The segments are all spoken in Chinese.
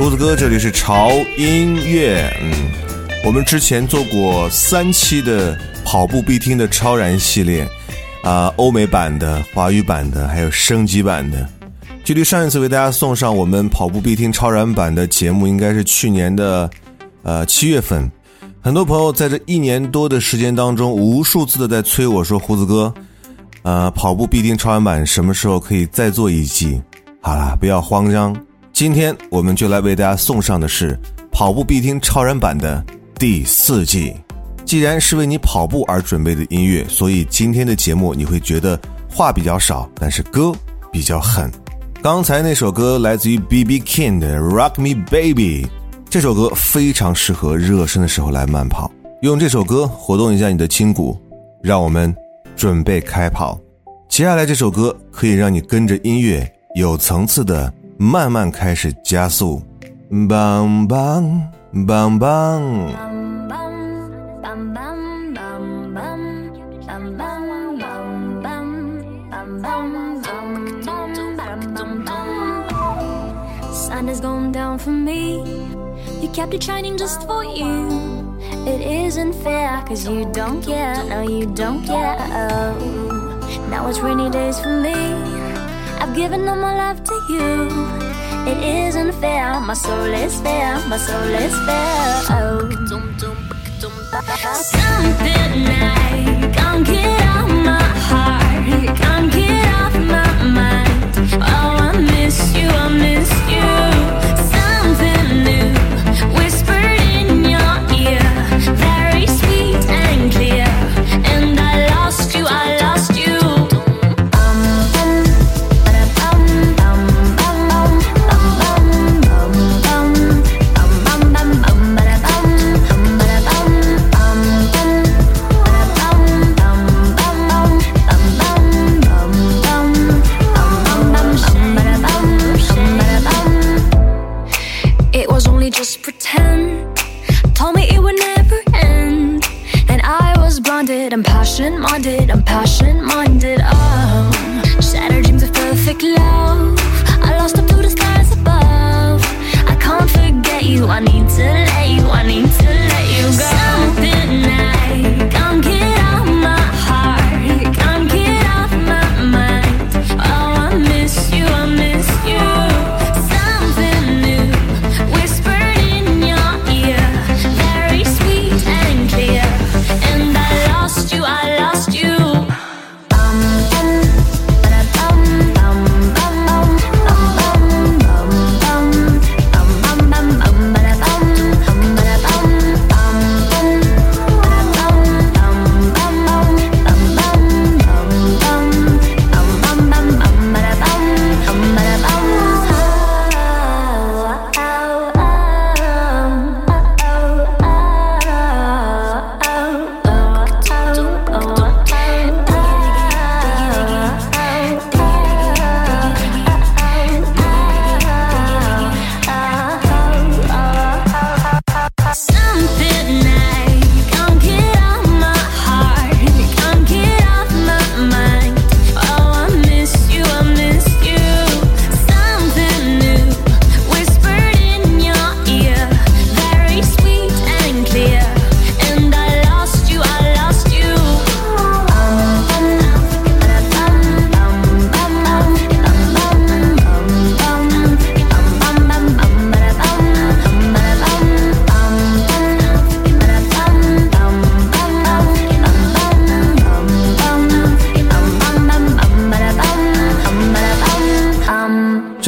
胡子哥，这里是潮音乐。嗯，我们之前做过三期的跑步必听的超燃系列，啊，欧美版的、华语版的，还有升级版的。距离上一次为大家送上我们跑步必听超燃版的节目，应该是去年的，呃，七月份。很多朋友在这一年多的时间当中，无数次的在催我说：“胡子哥，呃，跑步必听超燃版什么时候可以再做一季？”好了，不要慌张。今天我们就来为大家送上的是跑步必听超燃版的第四季。既然是为你跑步而准备的音乐，所以今天的节目你会觉得话比较少，但是歌比较狠。刚才那首歌来自于 B.B. King 的《Rock Me Baby》，这首歌非常适合热身的时候来慢跑，用这首歌活动一下你的筋骨，让我们准备开跑。接下来这首歌可以让你跟着音乐有层次的。慢慢开始加速，棒棒棒棒。Sun has gone down for me. You kept it shining just for you. It isn't fair, cause you don't care. No, you don't care. Oh. Now it's rainy days for me. I've given all my love to you. It isn't fair, my soul is fair, my soul is fair. Oh.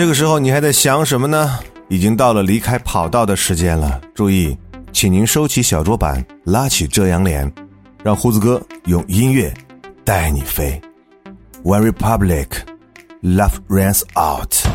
这个时候你还在想什么呢？已经到了离开跑道的时间了。注意，请您收起小桌板，拉起遮阳帘，让胡子哥用音乐带你飞。One Republic, Love Runs Out。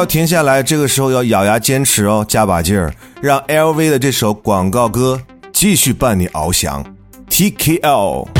要停下来，这个时候要咬牙坚持哦，加把劲儿，让 LV 的这首广告歌继续伴你翱翔。TKL。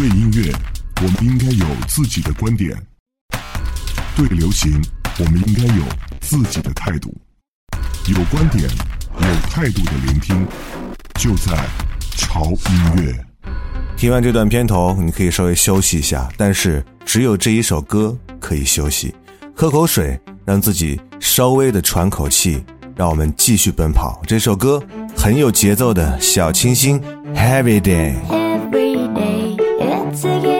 对音乐，我们应该有自己的观点；对流行，我们应该有自己的态度。有观点、有态度的聆听，就在潮音乐。听完这段片头，你可以稍微休息一下，但是只有这一首歌可以休息，喝口水，让自己稍微的喘口气，让我们继续奔跑。这首歌很有节奏的小清新，Heavy Day。once.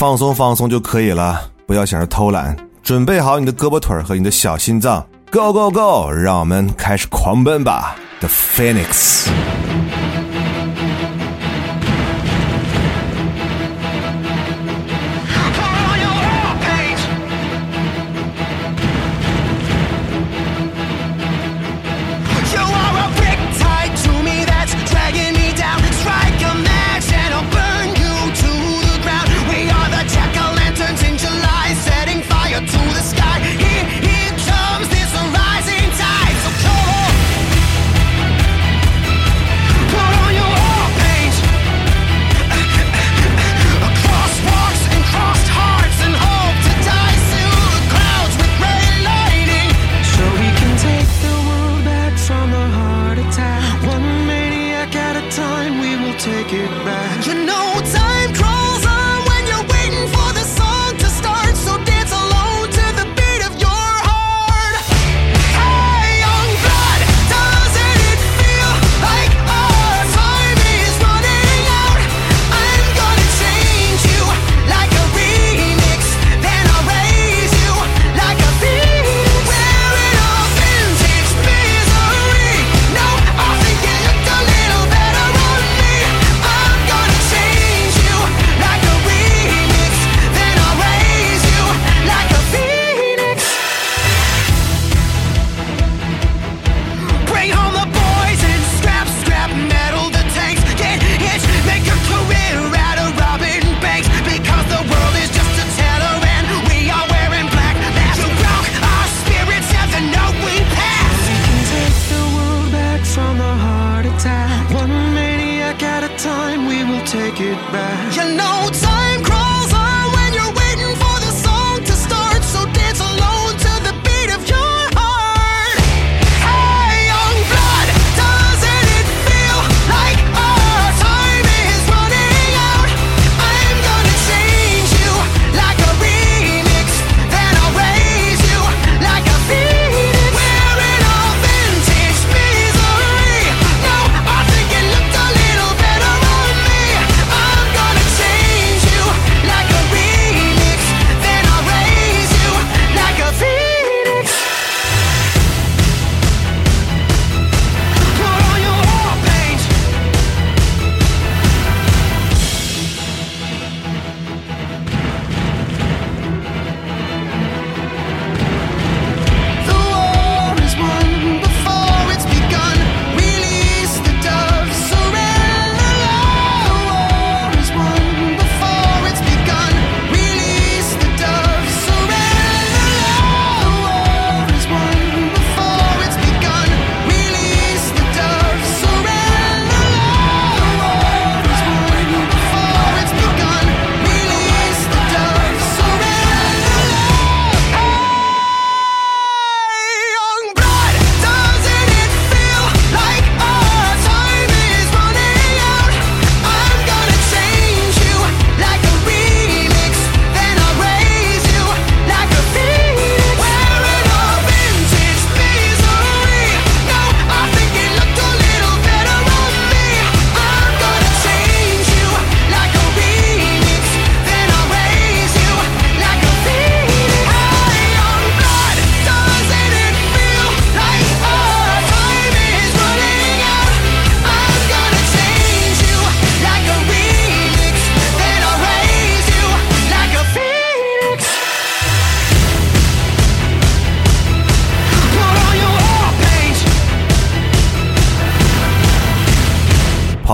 放松放松就可以了。不要想着偷懒准备好你的胳膊腿儿和你的小心脏。Go go go 让我们开始狂奔吧 the phoenix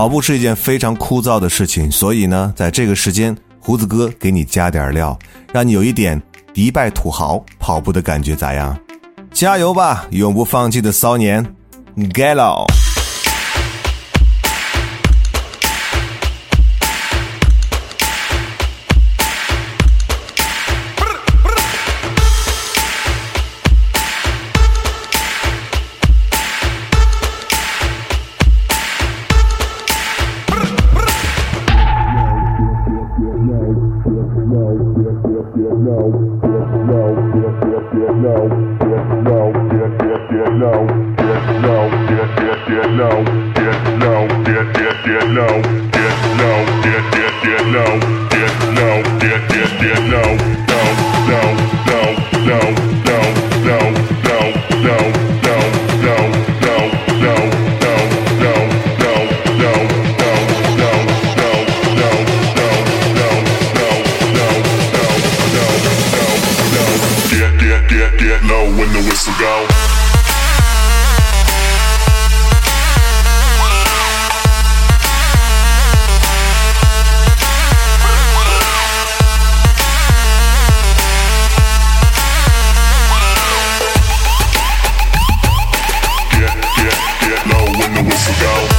跑步是一件非常枯燥的事情所以呢在这个时间胡子哥给你加点料让你有一点迪拜土豪跑步的感觉咋样？加油吧永不放弃的骚年 get off go.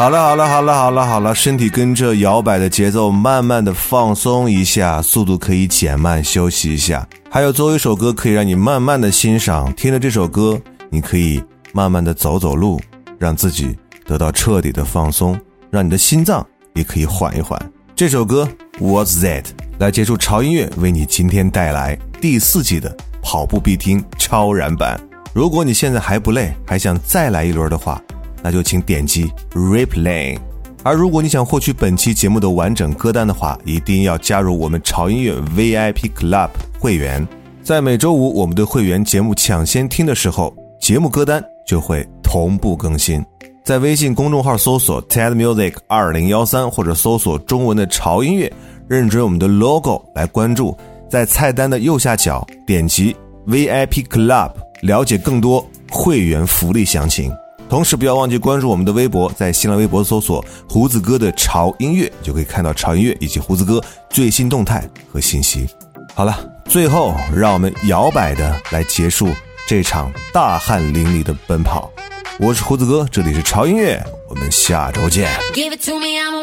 好了，好了，好了，好了，好了，身体跟着摇摆的节奏，慢慢的放松一下，速度可以减慢，休息一下。还有，最后一首歌，可以让你慢慢的欣赏。听着这首歌，你可以慢慢的走走路，让自己得到彻底的放松，让你的心脏也可以缓一缓。这首歌 What's That 来结束潮音乐为你今天带来第四季的跑步必听超燃版。如果你现在还不累，还想再来一轮的话，那就请点击 Replay。而如果你想获取本期节目的完整歌单的话，一定要加入我们潮音乐 VIP Club 会员。在每周五我们的会员节目抢先听的时候，节目歌单就会同步更新。在微信公众号搜索 TED Music 二零幺三，或者搜索中文的潮音乐，认准我们的 logo 来关注。在菜单的右下角点击 VIP Club，了解更多会员福利详情。同时不要忘记关注我们的微博，在新浪微博搜索“胡子哥的潮音乐”，就可以看到潮音乐以及胡子哥最新动态和信息。好了，最后让我们摇摆的来结束这场大汗淋漓的奔跑。我是胡子哥，这里是潮音乐，我们下周见。Give it to me, I'm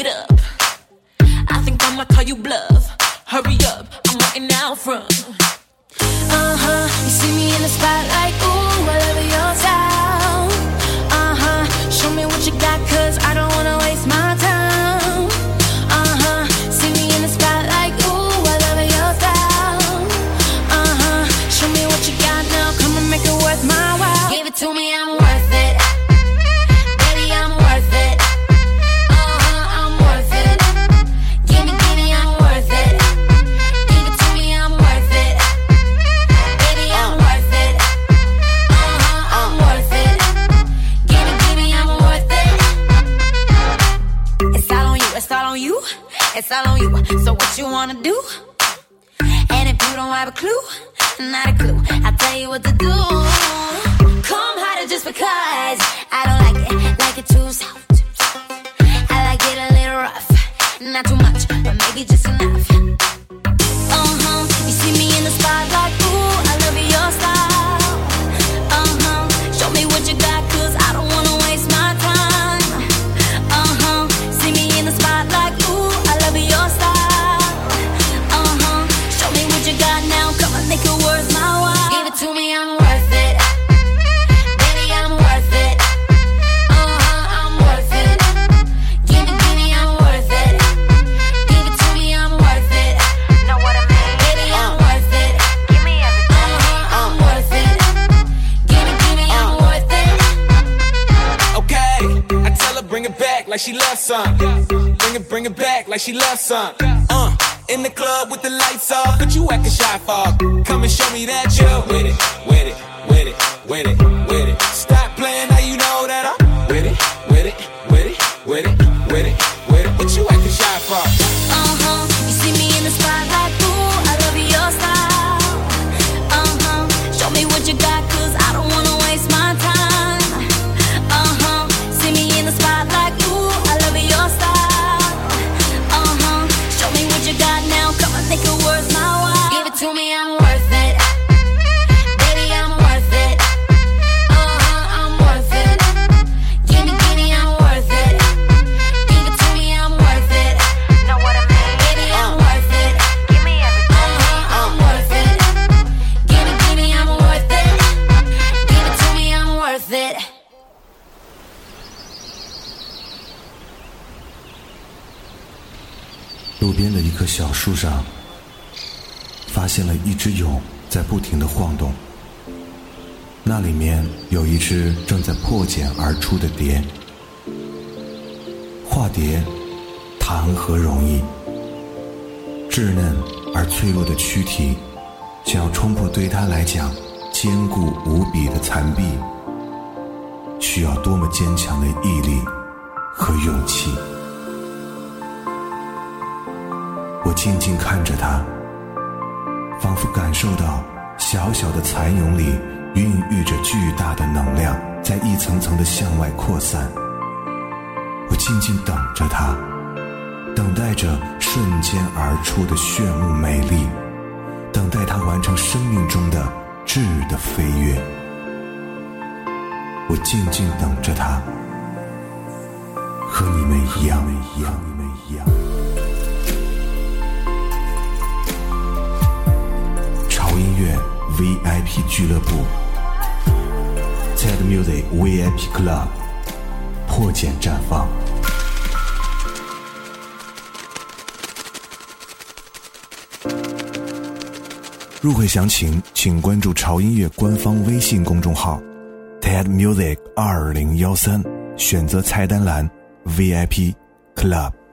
it up. I think I'ma call you bluff. Hurry up, I'm wanting out from. Uh huh, you see me in the spotlight, ooh. You wanna do? And if you don't have a clue, not a clue, I'll tell you what to do. Come harder just because I don't like it, like it too soft. I like it a little rough, not too much, but maybe just enough. She loves some. Uh, in the club with the lights off, but you acting shy for? Come and show me that you're with it, with it, 只正在破茧而出的蝶。化蝶，谈何容易？稚嫩而脆弱的躯体，想要冲破对它来讲坚固无比的残壁，需要多么坚强的毅力和勇气！我静静看着它，仿佛感受到小小的蚕蛹里孕育着巨大的能量，在一层层的向外扩散。我静静等着它，等待着瞬间而出的炫目美丽，等待它完成生命中的质的飞跃。我静静等着它，和你们一样，一样，你们一样。潮音乐 VIP 俱乐部，TED Music VIP Club，破茧绽放。入会详情请关注潮音乐官方微信公众号 TED Music 二零幺三，选择菜单栏 VIP Club。